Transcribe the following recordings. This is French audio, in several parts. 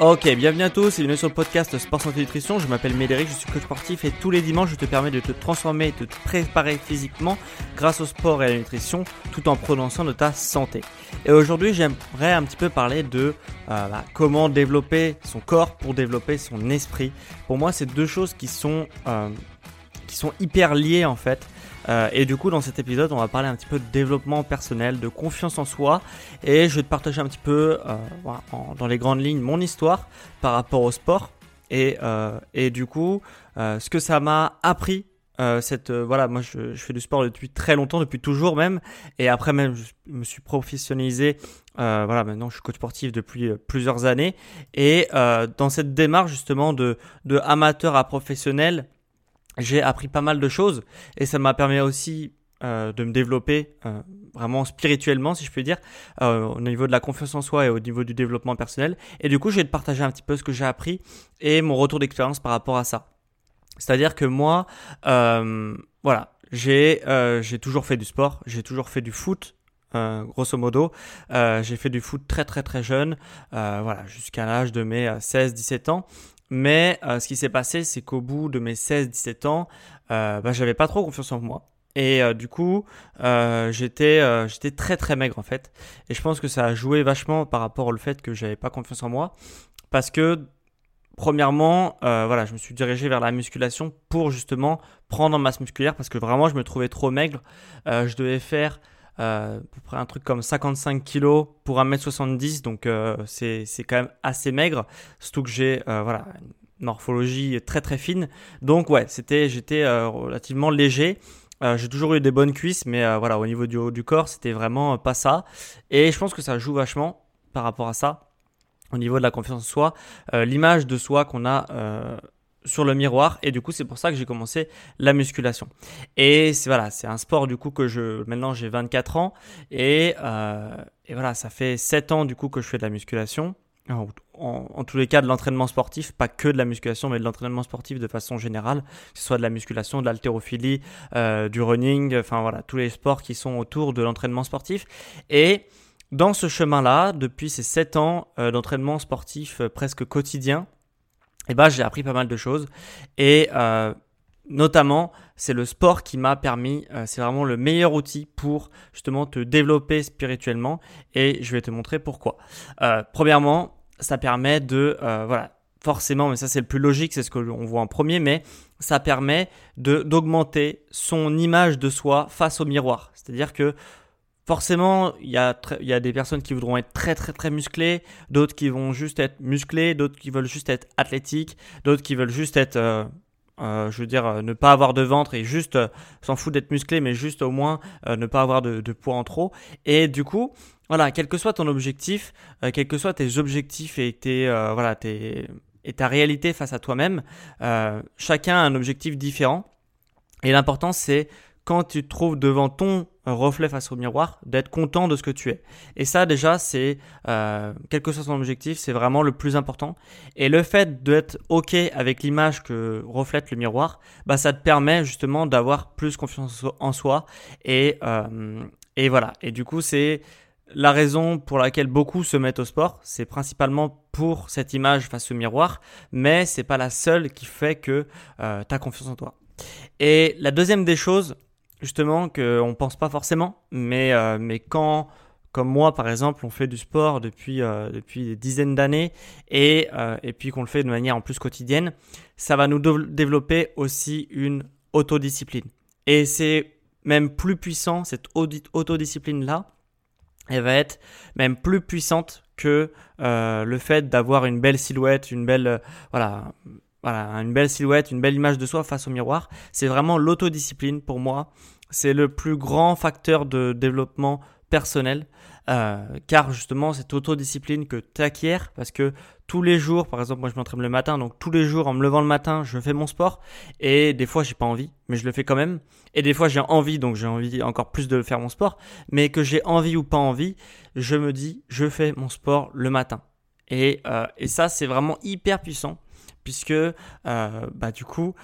Ok, bienvenue à tous et bienvenue sur le podcast Sport Santé Nutrition. Je m'appelle Médéric, je suis coach sportif et tous les dimanches je te permets de te transformer et de te préparer physiquement grâce au sport et à la nutrition tout en soin de ta santé. Et aujourd'hui j'aimerais un petit peu parler de euh, bah, comment développer son corps pour développer son esprit. Pour moi c'est deux choses qui sont, euh, qui sont hyper liées en fait. Euh, et du coup, dans cet épisode, on va parler un petit peu de développement personnel, de confiance en soi, et je vais te partager un petit peu, euh, dans les grandes lignes, mon histoire par rapport au sport, et, euh, et du coup, ce que ça m'a appris. cette voilà moi je, je, fais du sport depuis très longtemps depuis toujours même. Et après même je me suis professionnalisé voilà maintenant je suis coach sportif depuis plusieurs années. Et dans cette démarche justement de de amateur à professionnel j'ai appris pas mal de choses et ça m'a permis aussi euh, de me développer euh, vraiment spirituellement, si je puis dire, euh, au niveau de la confiance en soi et au niveau du développement personnel. Et du coup, je vais te partager un petit peu ce que j'ai appris et mon retour d'expérience par rapport à ça. C'est-à-dire que moi, voilà, j'ai j'ai toujours fait du sport, j'ai toujours fait du foot, grosso modo. Euh, j'ai fait du foot très très très jeune, euh, voilà, jusqu'à l'âge de mes 16-17 ans. Mais euh, ce qui s'est passé, c'est qu'au bout de mes 16-17 ans, euh, bah, j'avais pas trop confiance en moi. Et euh, du coup, j'étais j'étais très très maigre en fait. Et je pense que ça a joué vachement par rapport au fait que j'avais pas confiance en moi. Parce que, premièrement, voilà, je me suis dirigé vers la musculation pour justement prendre en masse musculaire. Parce que vraiment, je me trouvais trop maigre. je devais faire euh, près un truc comme 55 kilos pour 1m70, donc euh, c'est quand même assez maigre, surtout que j'ai euh, voilà, une morphologie très très fine. Donc ouais, c'était j'étais relativement léger. j'ai toujours eu des bonnes cuisses, mais voilà, au niveau du haut du corps, c'était vraiment pas ça. Et je pense que ça joue vachement par rapport à ça au niveau de la confiance en soi, l'image de soi qu'on a sur le miroir et du coup c'est pour ça que j'ai commencé la musculation. Et c'est voilà c'est un sport du coup que je maintenant j'ai 24 ans et, euh, et voilà ça fait 7 ans du coup que je fais de la musculation. En, tous les cas de l'entraînement sportif pas que de la musculation mais de l'entraînement sportif de façon générale que ce soit de la musculation de l'haltérophilie euh, du running enfin voilà tous les sports qui sont autour de l'entraînement sportif. Et dans ce chemin là depuis ces 7 ans euh, d'entraînement sportif euh, presque quotidien eh ben, j'ai appris pas mal de choses. Et euh, notamment, c'est le sport qui m'a permis, euh, c'est vraiment le meilleur outil pour justement te développer spirituellement. Et je vais te montrer pourquoi. Euh, premièrement, ça permet de, voilà, forcément, mais ça c'est le plus logique, c'est ce que l'on voit en premier, mais ça permet d'augmenter son image de soi face au miroir. C'est-à-dire que Forcément, il y, a des personnes qui voudront être très très très musclées, d'autres qui vont juste être musclées, d'autres qui veulent juste être athlétiques, d'autres qui veulent juste être, euh, euh, je veux dire, euh, ne pas avoir de ventre et juste s'en foutre d'être musclé, mais juste au moins ne pas avoir de, poids en trop. Et du coup, voilà, quel que soit ton objectif, quels que soient tes objectifs et tes, voilà, tes, et ta réalité face à toi-même, chacun a un objectif différent. Et l'important, c'est quand tu te trouves devant ton reflet face au miroir, d'être content de ce que tu es. Et ça déjà, c'est, euh, quel que soit ton objectif, c'est vraiment le plus important. Et le fait d'être OK avec l'image que reflète le miroir, bah, ça te permet justement d'avoir plus confiance en soi. Et, euh, et voilà. Et du coup, c'est la raison pour laquelle beaucoup se mettent au sport, c'est principalement pour cette image face au miroir, mais c'est pas la seule qui fait que euh, tu as confiance en toi. Et la deuxième des choses, justement, qu'on pense pas forcément, mais, euh, mais quand, comme moi par exemple, on fait du sport depuis, euh, des dizaines d'années et, et puis qu'on le fait de manière en plus quotidienne, ça va nous développer aussi une autodiscipline. Et c'est même plus puissant, cette autodiscipline-là, elle va être même plus puissante que euh, le fait d'avoir une belle silhouette, une belle euh, voilà, voilà, une belle silhouette, une belle image de soi face au miroir. C'est vraiment l'autodiscipline pour moi. C'est le plus grand facteur de développement personnel. Euh, car justement cette autodiscipline que tu acquiers, parce que tous les jours, par exemple moi je m'entraîne le matin, donc tous les jours en me levant le matin je fais mon sport, et des fois j'ai pas envie, mais je le fais quand même, et des fois j'ai envie, donc j'ai envie encore plus de faire mon sport, mais que j'ai envie ou pas envie, je me dis je fais mon sport le matin. Et, euh, et ça c'est vraiment hyper puissant, puisque euh, bah, du coup,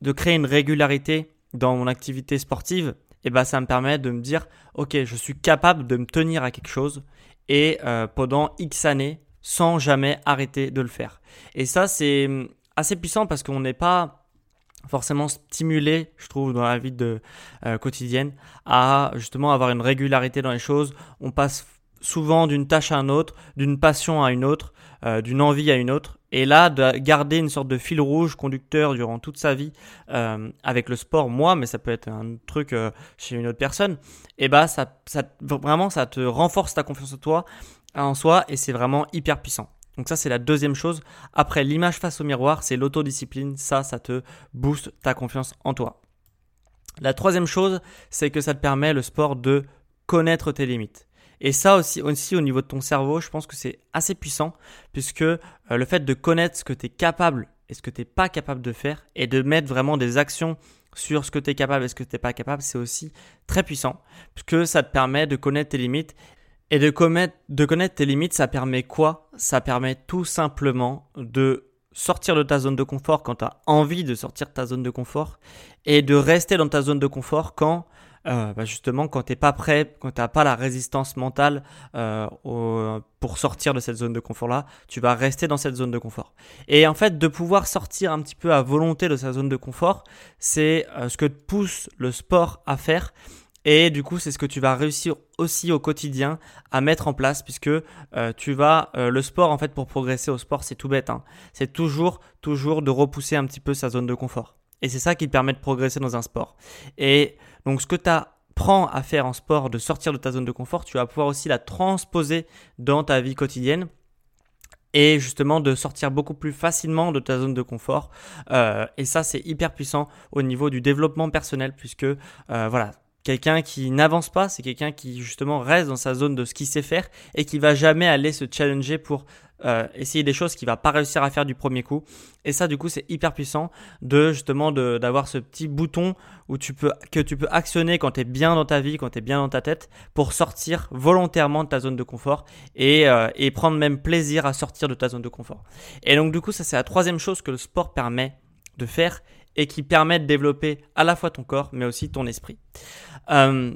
de créer une régularité dans mon activité sportive, et bah ça me permet de me dire ok je suis capable de me tenir à quelque chose et euh, pendant X années sans jamais arrêter de le faire. Et ça c'est hum, assez puissant parce qu'on n'est pas forcément stimulé, je trouve, dans la vie de, euh, quotidienne à justement avoir une régularité dans les choses. On passe souvent d'une tâche à une autre, d'une passion à une autre, euh, d'une envie à une autre. Et là, de garder une sorte de fil rouge conducteur durant toute sa vie euh, avec le sport, moi, mais ça peut être un truc euh, chez une autre personne, et bah ça, ça, vraiment, ça te renforce ta confiance en toi, en soi, et c'est vraiment hyper puissant. Donc ça, c'est la deuxième chose. Après, l'image face au miroir, c'est l'autodiscipline. Ça, ça te booste ta confiance en toi. La troisième chose, c'est que ça te permet le sport de connaître tes limites. Et ça aussi, au niveau de ton cerveau, je pense que c'est assez puissant puisque euh, le fait de connaître ce que tu es capable et ce que tu n'es pas capable de faire et de mettre vraiment des actions sur ce que tu es capable et ce que tu n'es pas capable, c'est aussi très puissant puisque ça te permet de connaître tes limites. Et de de connaître tes limites, ça permet quoi? Ça permet tout simplement de sortir de ta zone de confort quand tu as envie de sortir de ta zone de confort et de rester dans ta zone de confort quand euh, bah justement quand t'es pas prêt, quand t'as pas la résistance mentale euh, pour sortir de cette zone de confort là, tu vas rester dans cette zone de confort. Et en fait, de pouvoir sortir un petit peu à volonté de sa zone de confort, c'est euh, ce que te pousse le sport à faire. Et du coup, c'est ce que tu vas réussir aussi au quotidien à mettre en place, puisque tu vas le sport en fait pour progresser au sport, c'est tout bête. Hein. C'est toujours, toujours de repousser un petit peu sa zone de confort. Et c'est ça qui te permet de progresser dans un sport. Et donc ce que tu apprends à faire en sport, de sortir de ta zone de confort, tu vas pouvoir aussi la transposer dans ta vie quotidienne et justement de sortir beaucoup plus facilement de ta zone de confort. Euh, et ça, c'est hyper puissant au niveau du développement personnel puisque euh, voilà, quelqu'un qui n'avance pas, c'est quelqu'un qui justement reste dans sa zone de ce qu'il sait faire et qui va jamais aller se challenger pour euh, essayer des choses qu'il va pas réussir à faire du premier coup. Et ça, du coup, c'est hyper puissant de justement d'avoir ce petit bouton où tu peux que tu peux actionner quand tu es bien dans ta vie, quand tu es bien dans ta tête, pour sortir volontairement de ta zone de confort et, euh, et prendre même plaisir à sortir de ta zone de confort. Et donc, du coup, ça c'est la troisième chose que le sport permet de faire et qui permet de développer à la fois ton corps, mais aussi ton esprit. Euh,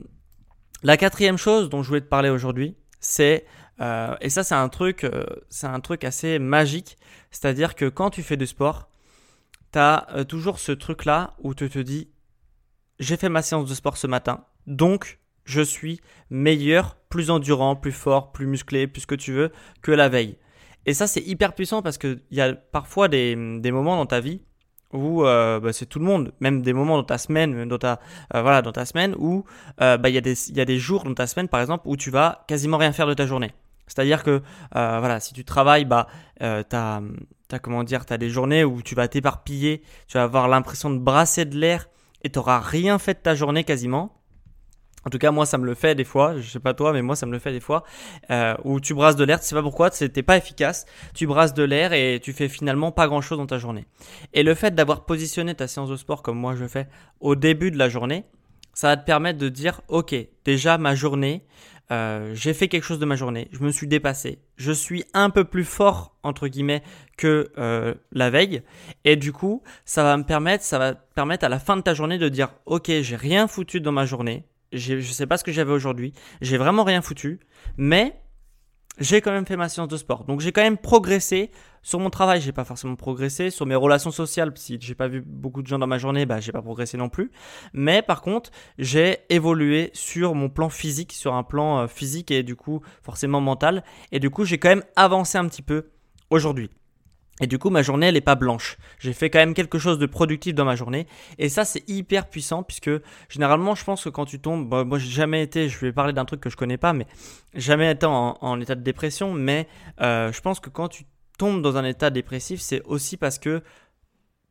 la quatrième chose dont je voulais te parler aujourd'hui, c'est euh, et ça, c'est un truc, euh, c'est un truc assez magique. C'est-à-dire que quand tu fais du sport, tu as euh, toujours ce truc-là où tu te dis, j'ai fait ma séance de sport ce matin, donc je suis meilleur, plus endurant, plus fort, plus musclé, plus ce que tu veux, que la veille. Et ça, c'est hyper puissant parce qu'il y a parfois des, moments dans ta vie où bah, c'est tout le monde, même des moments dans ta semaine, dans ta voilà dans ta semaine où bah, il y a des y a des jours dans ta semaine par exemple où tu vas quasiment rien faire de ta journée. C'est-à-dire que voilà si tu travailles bah t'as as, t'as des journées où tu vas t'éparpiller, tu vas avoir l'impression de brasser de l'air et t'auras rien fait de ta journée quasiment. En tout cas, moi, ça me le fait des fois. Je sais pas toi, mais moi, ça me le fait des fois. Euh, où tu brasses de l'air, tu sais pas pourquoi, c'était pas efficace. Tu brasses de l'air et tu fais finalement pas grand chose dans ta journée. Et le fait d'avoir positionné ta séance de sport comme moi je fais au début de la journée, ça va te permettre de dire, ok, déjà ma journée, euh, j'ai fait quelque chose de ma journée, je me suis dépassé, je suis un peu plus fort entre guillemets que euh, la veille, et du coup, ça va me permettre, ça va permettre à la fin de ta journée de dire, ok, j'ai rien foutu dans ma journée, je sais pas ce que j'avais aujourd'hui. J'ai vraiment rien foutu. Mais j'ai quand même fait ma séance de sport. Donc j'ai quand même progressé. Sur mon travail, j'ai pas forcément progressé. Sur mes relations sociales, si j'ai pas vu beaucoup de gens dans ma journée, bah j'ai pas progressé non plus. Mais par contre, j'ai évolué sur mon plan physique, sur un plan euh, physique et du coup forcément mental. Et du coup, j'ai quand même avancé un petit peu aujourd'hui. Et du coup, ma journée, elle n'est pas blanche. J'ai fait quand même quelque chose de productif dans ma journée. Et ça, c'est hyper puissant puisque généralement, je pense que quand tu tombes, bon, moi, j'ai jamais été, je vais parler d'un truc que je connais pas, mais jamais été en, état de dépression. Mais euh, je pense que quand tu tombes dans un état dépressif, c'est aussi parce que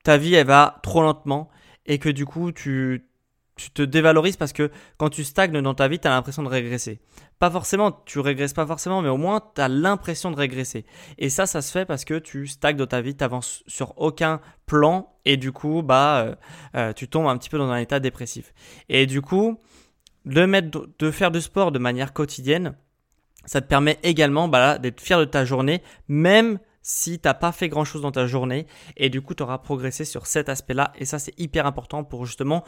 ta vie, elle va trop lentement et que du coup, tu, tu te dévalorises parce que quand tu stagnes dans ta vie, tu as l'impression de régresser. Pas forcément, tu régresses pas forcément, mais au moins tu as l'impression de régresser. Et ça, ça se fait parce que tu stagnes dans ta vie, tu avances sur aucun plan et du coup, bah, euh, euh, tu tombes un petit peu dans un état dépressif. Et du coup, de, mettre, de faire du sport de manière quotidienne, ça te permet également bah, d'être fier de ta journée, même si t'as pas fait grand chose dans ta journée et du coup tu auras progressé sur cet aspect-là et ça c'est hyper important pour justement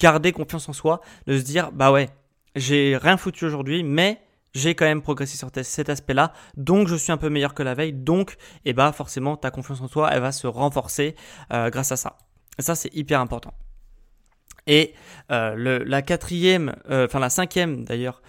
garder confiance en soi, de se dire bah ouais, j'ai rien foutu aujourd'hui mais j'ai quand même progressé sur cet aspect-là, donc je suis un peu meilleur que la veille, donc et eh bah forcément ta confiance en toi elle va se renforcer euh, grâce à ça. Et ça c'est hyper important. Et euh, la quatrième, euh, enfin la cinquième d'ailleurs,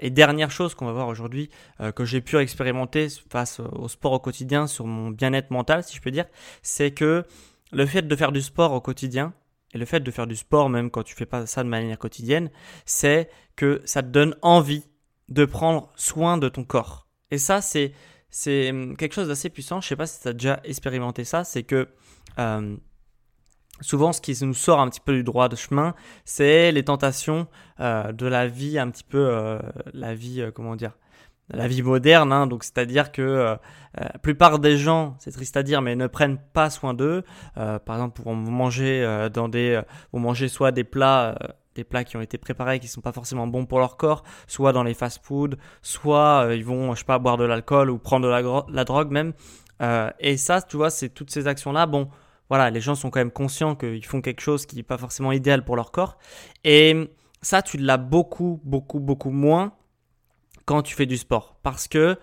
et dernière chose qu'on va voir aujourd'hui, que j'ai pu expérimenter face au sport au quotidien sur mon bien-être mental, si je peux dire, c'est que le fait de faire du sport au quotidien, et le fait de faire du sport même quand tu fais pas ça de manière quotidienne, c'est que ça te donne envie de prendre soin de ton corps. Et ça, c'est c'est hum, quelque chose d'assez puissant. Je sais pas si tu as déjà expérimenté ça, c'est que souvent ce qui nous sort un petit peu du droit de chemin, c'est les tentations euh, de la vie, un petit peu euh, la vie, euh, comment dire, la vie moderne. Hein. donc c'est-à-dire que la plupart des gens, c'est triste à dire, mais ne prennent pas soin d'eux. par exemple, pour manger dans des, vont manger soit des plats des plats qui ont été préparés qui sont pas forcément bons pour leur corps, soit dans les fast-food, soit ils vont, je sais pas, boire de l'alcool ou prendre de la, la drogue même. et ça, tu vois, c'est toutes ces actions-là. Bon, voilà, les gens sont quand même conscients qu'ils font quelque chose qui n'est pas forcément idéal pour leur corps. Et ça, tu l'as beaucoup, beaucoup, beaucoup moins quand tu fais du sport. Parce que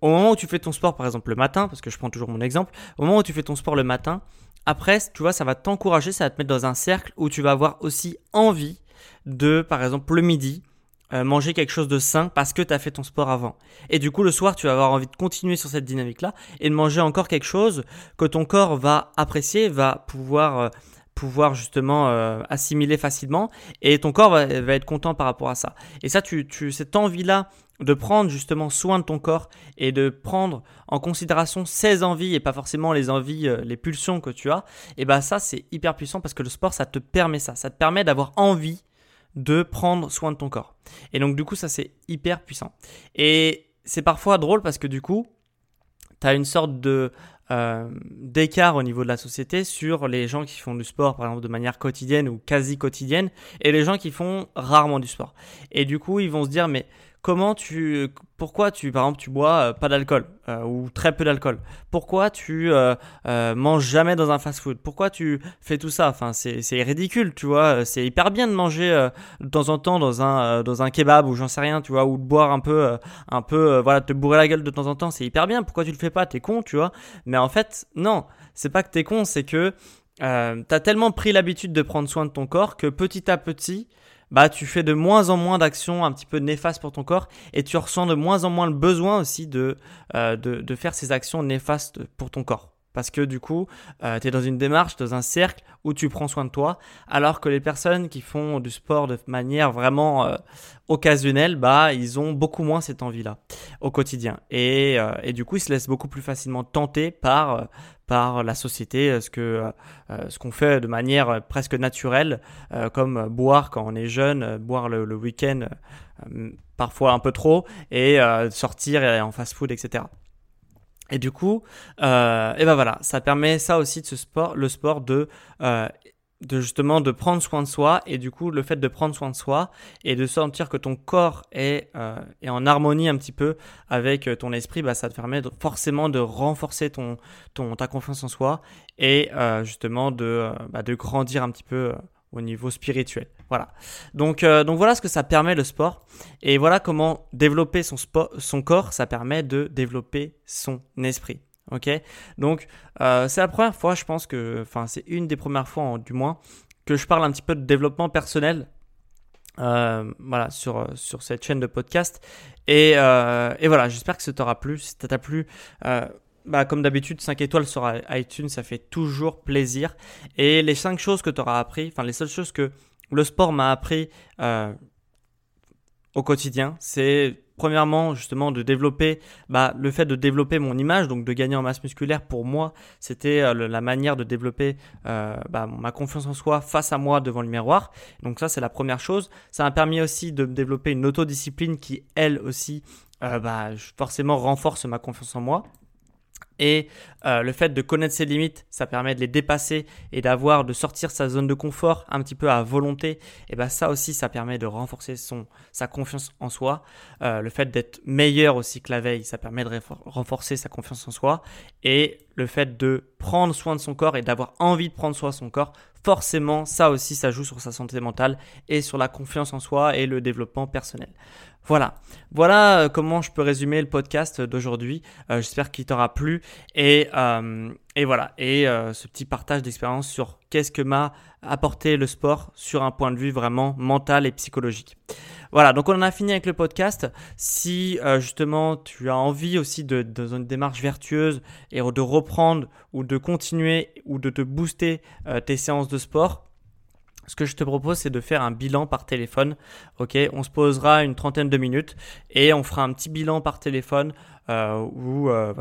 au moment où tu fais ton sport, par exemple le matin, parce que je prends toujours mon exemple, au moment où tu fais ton sport le matin, après, tu vois, ça va t'encourager, ça va te mettre dans un cercle où tu vas avoir aussi envie de, par exemple, le midi, manger quelque chose de sain parce que tu as fait ton sport avant. Et du coup, le soir, tu vas avoir envie de continuer sur cette dynamique-là et de manger encore quelque chose que ton corps va apprécier, va pouvoir, euh, pouvoir justement euh, assimiler facilement et ton corps va, être content par rapport à ça. Et ça, tu, tu cette envie-là de prendre justement soin de ton corps et de prendre en considération ses envies et pas forcément les envies, les pulsions que tu as, et ben ça c'est hyper puissant parce que le sport ça te permet ça, ça te permet d'avoir envie de prendre soin de ton corps. Et donc du coup ça c'est hyper puissant. Et c'est parfois drôle parce que du coup tu as une sorte de euh, d'écart au niveau de la société sur les gens qui font du sport par exemple de manière quotidienne ou quasi quotidienne et les gens qui font rarement du sport. Et du coup ils vont se dire mais comment tu, pourquoi tu, par exemple, tu bois euh, pas d'alcool euh, ou très peu d'alcool? Pourquoi tu euh, manges jamais dans un fast-food? Pourquoi tu fais tout ça? Enfin, c'est ridicule, tu vois. C'est hyper bien de manger de temps en temps dans un dans un kebab ou j'en sais rien, tu vois, ou de boire un peu, un peu, voilà, te bourrer la gueule de temps en temps. C'est hyper bien. Pourquoi tu le fais pas? T'es con, tu vois. Mais en fait, non, c'est pas que t'es con, c'est que t'as tellement pris l'habitude de prendre soin de ton corps que petit à petit, bah tu fais de moins en moins d'actions un petit peu néfastes pour ton corps et tu ressens de moins en moins le besoin aussi de, euh, de, faire ces actions néfastes pour ton corps. Parce que du coup, euh, tu es dans une démarche, dans un cercle où tu prends soin de toi, alors que les personnes qui font du sport de manière vraiment euh, occasionnelle, bah, ils ont beaucoup moins cette envie-là au quotidien. Et, euh, et, du coup, ils se laissent beaucoup plus facilement tenter par, par la société, ce que ce qu'on fait de manière presque naturelle, comme boire quand on est jeune, boire le, week-end parfois un peu trop, et sortir en fast-food, etc. Et du coup, euh, et ben voilà, ça permet ça aussi de ce sport, le sport de euh, de justement de prendre soin de soi et du coup le fait de prendre soin de soi et de sentir que ton corps est, euh, est en harmonie un petit peu avec euh, ton esprit bah ça te permet forcément de renforcer ton, ton ta confiance en soi et euh, justement de, bah, de grandir un petit peu au niveau spirituel. Voilà. Donc, euh, donc voilà ce que ça permet le sport. Et voilà comment développer son, sport, son corps, ça permet de développer son esprit. Ok Donc euh, c'est la première fois, je pense que, enfin c'est une des premières fois du moins, que je parle un petit peu de développement personnel. Euh, voilà sur, sur cette chaîne de podcast et, et voilà j'espère que ça t'aura plu si ça t'a plu bah, comme d'habitude, 5 étoiles sur iTunes, ça fait toujours plaisir. Et les 5 choses que tu auras appris, enfin les seules choses que le sport m'a appris euh, au quotidien, c'est premièrement justement de développer bah, le fait de développer mon image, donc de gagner en masse musculaire pour moi, c'était euh, la manière de développer euh, bah, ma confiance en soi face à moi devant le miroir. Donc ça c'est la première chose. Ça m'a permis aussi de développer une autodiscipline qui elle aussi bah, forcément renforce ma confiance en moi. Et euh, le fait de connaître ses limites, ça permet de les dépasser et d'avoir, de sortir sa zone de confort un petit peu à volonté. Et ben ça aussi, ça permet de renforcer sa confiance en soi. Euh, le fait d'être meilleur aussi que la veille, ça permet de renforcer sa confiance en soi. Et le fait de prendre soin de son corps et d'avoir envie de prendre soin de son corps, forcément, ça aussi, ça joue sur sa santé mentale et sur la confiance en soi et le développement personnel. Voilà, voilà euh, comment je peux résumer le podcast d'aujourd'hui. Euh, j'espère qu'il t'aura plu et, euh, et voilà et ce petit partage d'expérience sur qu'est-ce que m'a apporté le sport sur un point de vue vraiment mental et psychologique. Voilà, donc on en a fini avec le podcast. Si justement tu as envie aussi de dans une démarche vertueuse et de reprendre ou de continuer ou de te booster tes séances de sport, ce que je te propose, c'est de faire un bilan par téléphone. Ok, on se posera une trentaine de minutes et on fera un petit bilan par téléphone euh, où euh,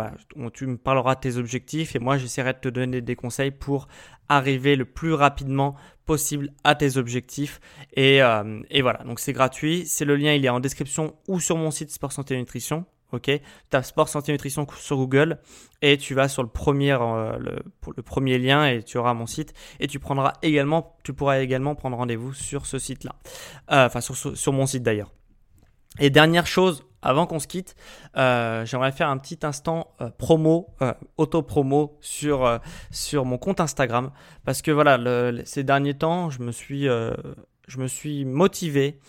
tu me parleras de tes objectifs et moi j'essaierai de te donner des conseils pour arriver le plus rapidement possible à tes objectifs. Et, euh, et voilà, donc c'est gratuit. C'est le lien, il est en description ou sur mon site Sport Santé Nutrition ok? Tu Sport Santé Nutrition sur Google et tu vas sur le premier, euh, le, premier lien et tu auras mon site et tu prendras également, tu pourras également prendre rendez-vous sur ce site-là, euh, enfin sur, mon site d'ailleurs. Et dernière chose, avant qu'on se quitte, euh, j'aimerais faire un petit instant promo, auto-promo sur, mon compte Instagram parce que voilà, ces derniers temps, je me suis motivé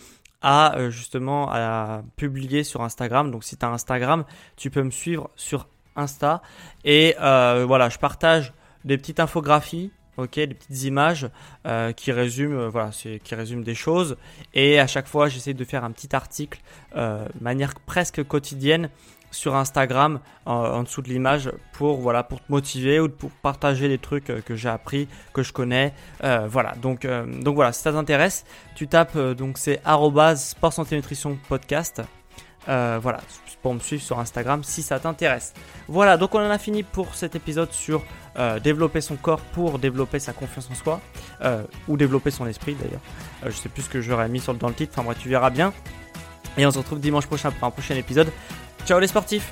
à euh, justement à publier sur Instagram. Donc si tu as Instagram, tu peux me suivre sur Insta. Et euh, voilà, je partage des petites infographies, ok, des petites images euh, qui résument, voilà, qui résument des choses. Et à chaque fois, j'essaie de faire un petit article, de manière presque quotidienne, sur Instagram en, dessous de l'image pour voilà pour te motiver ou pour partager des trucs euh, que j'ai appris que je connais. Euh, voilà. Donc euh, donc voilà si ça t'intéresse tu tapes donc c'est sport santé nutrition podcast. Voilà. Pour me suivre sur Instagram si ça t'intéresse. Voilà. Donc on en a fini pour cet épisode sur développer son corps pour développer sa confiance en soi ou développer son esprit d'ailleurs. Je sais plus ce que j'aurais mis sur, dans le titre. Enfin bref tu verras bien. Et on se retrouve dimanche prochain pour un prochain épisode Ciao les sportifs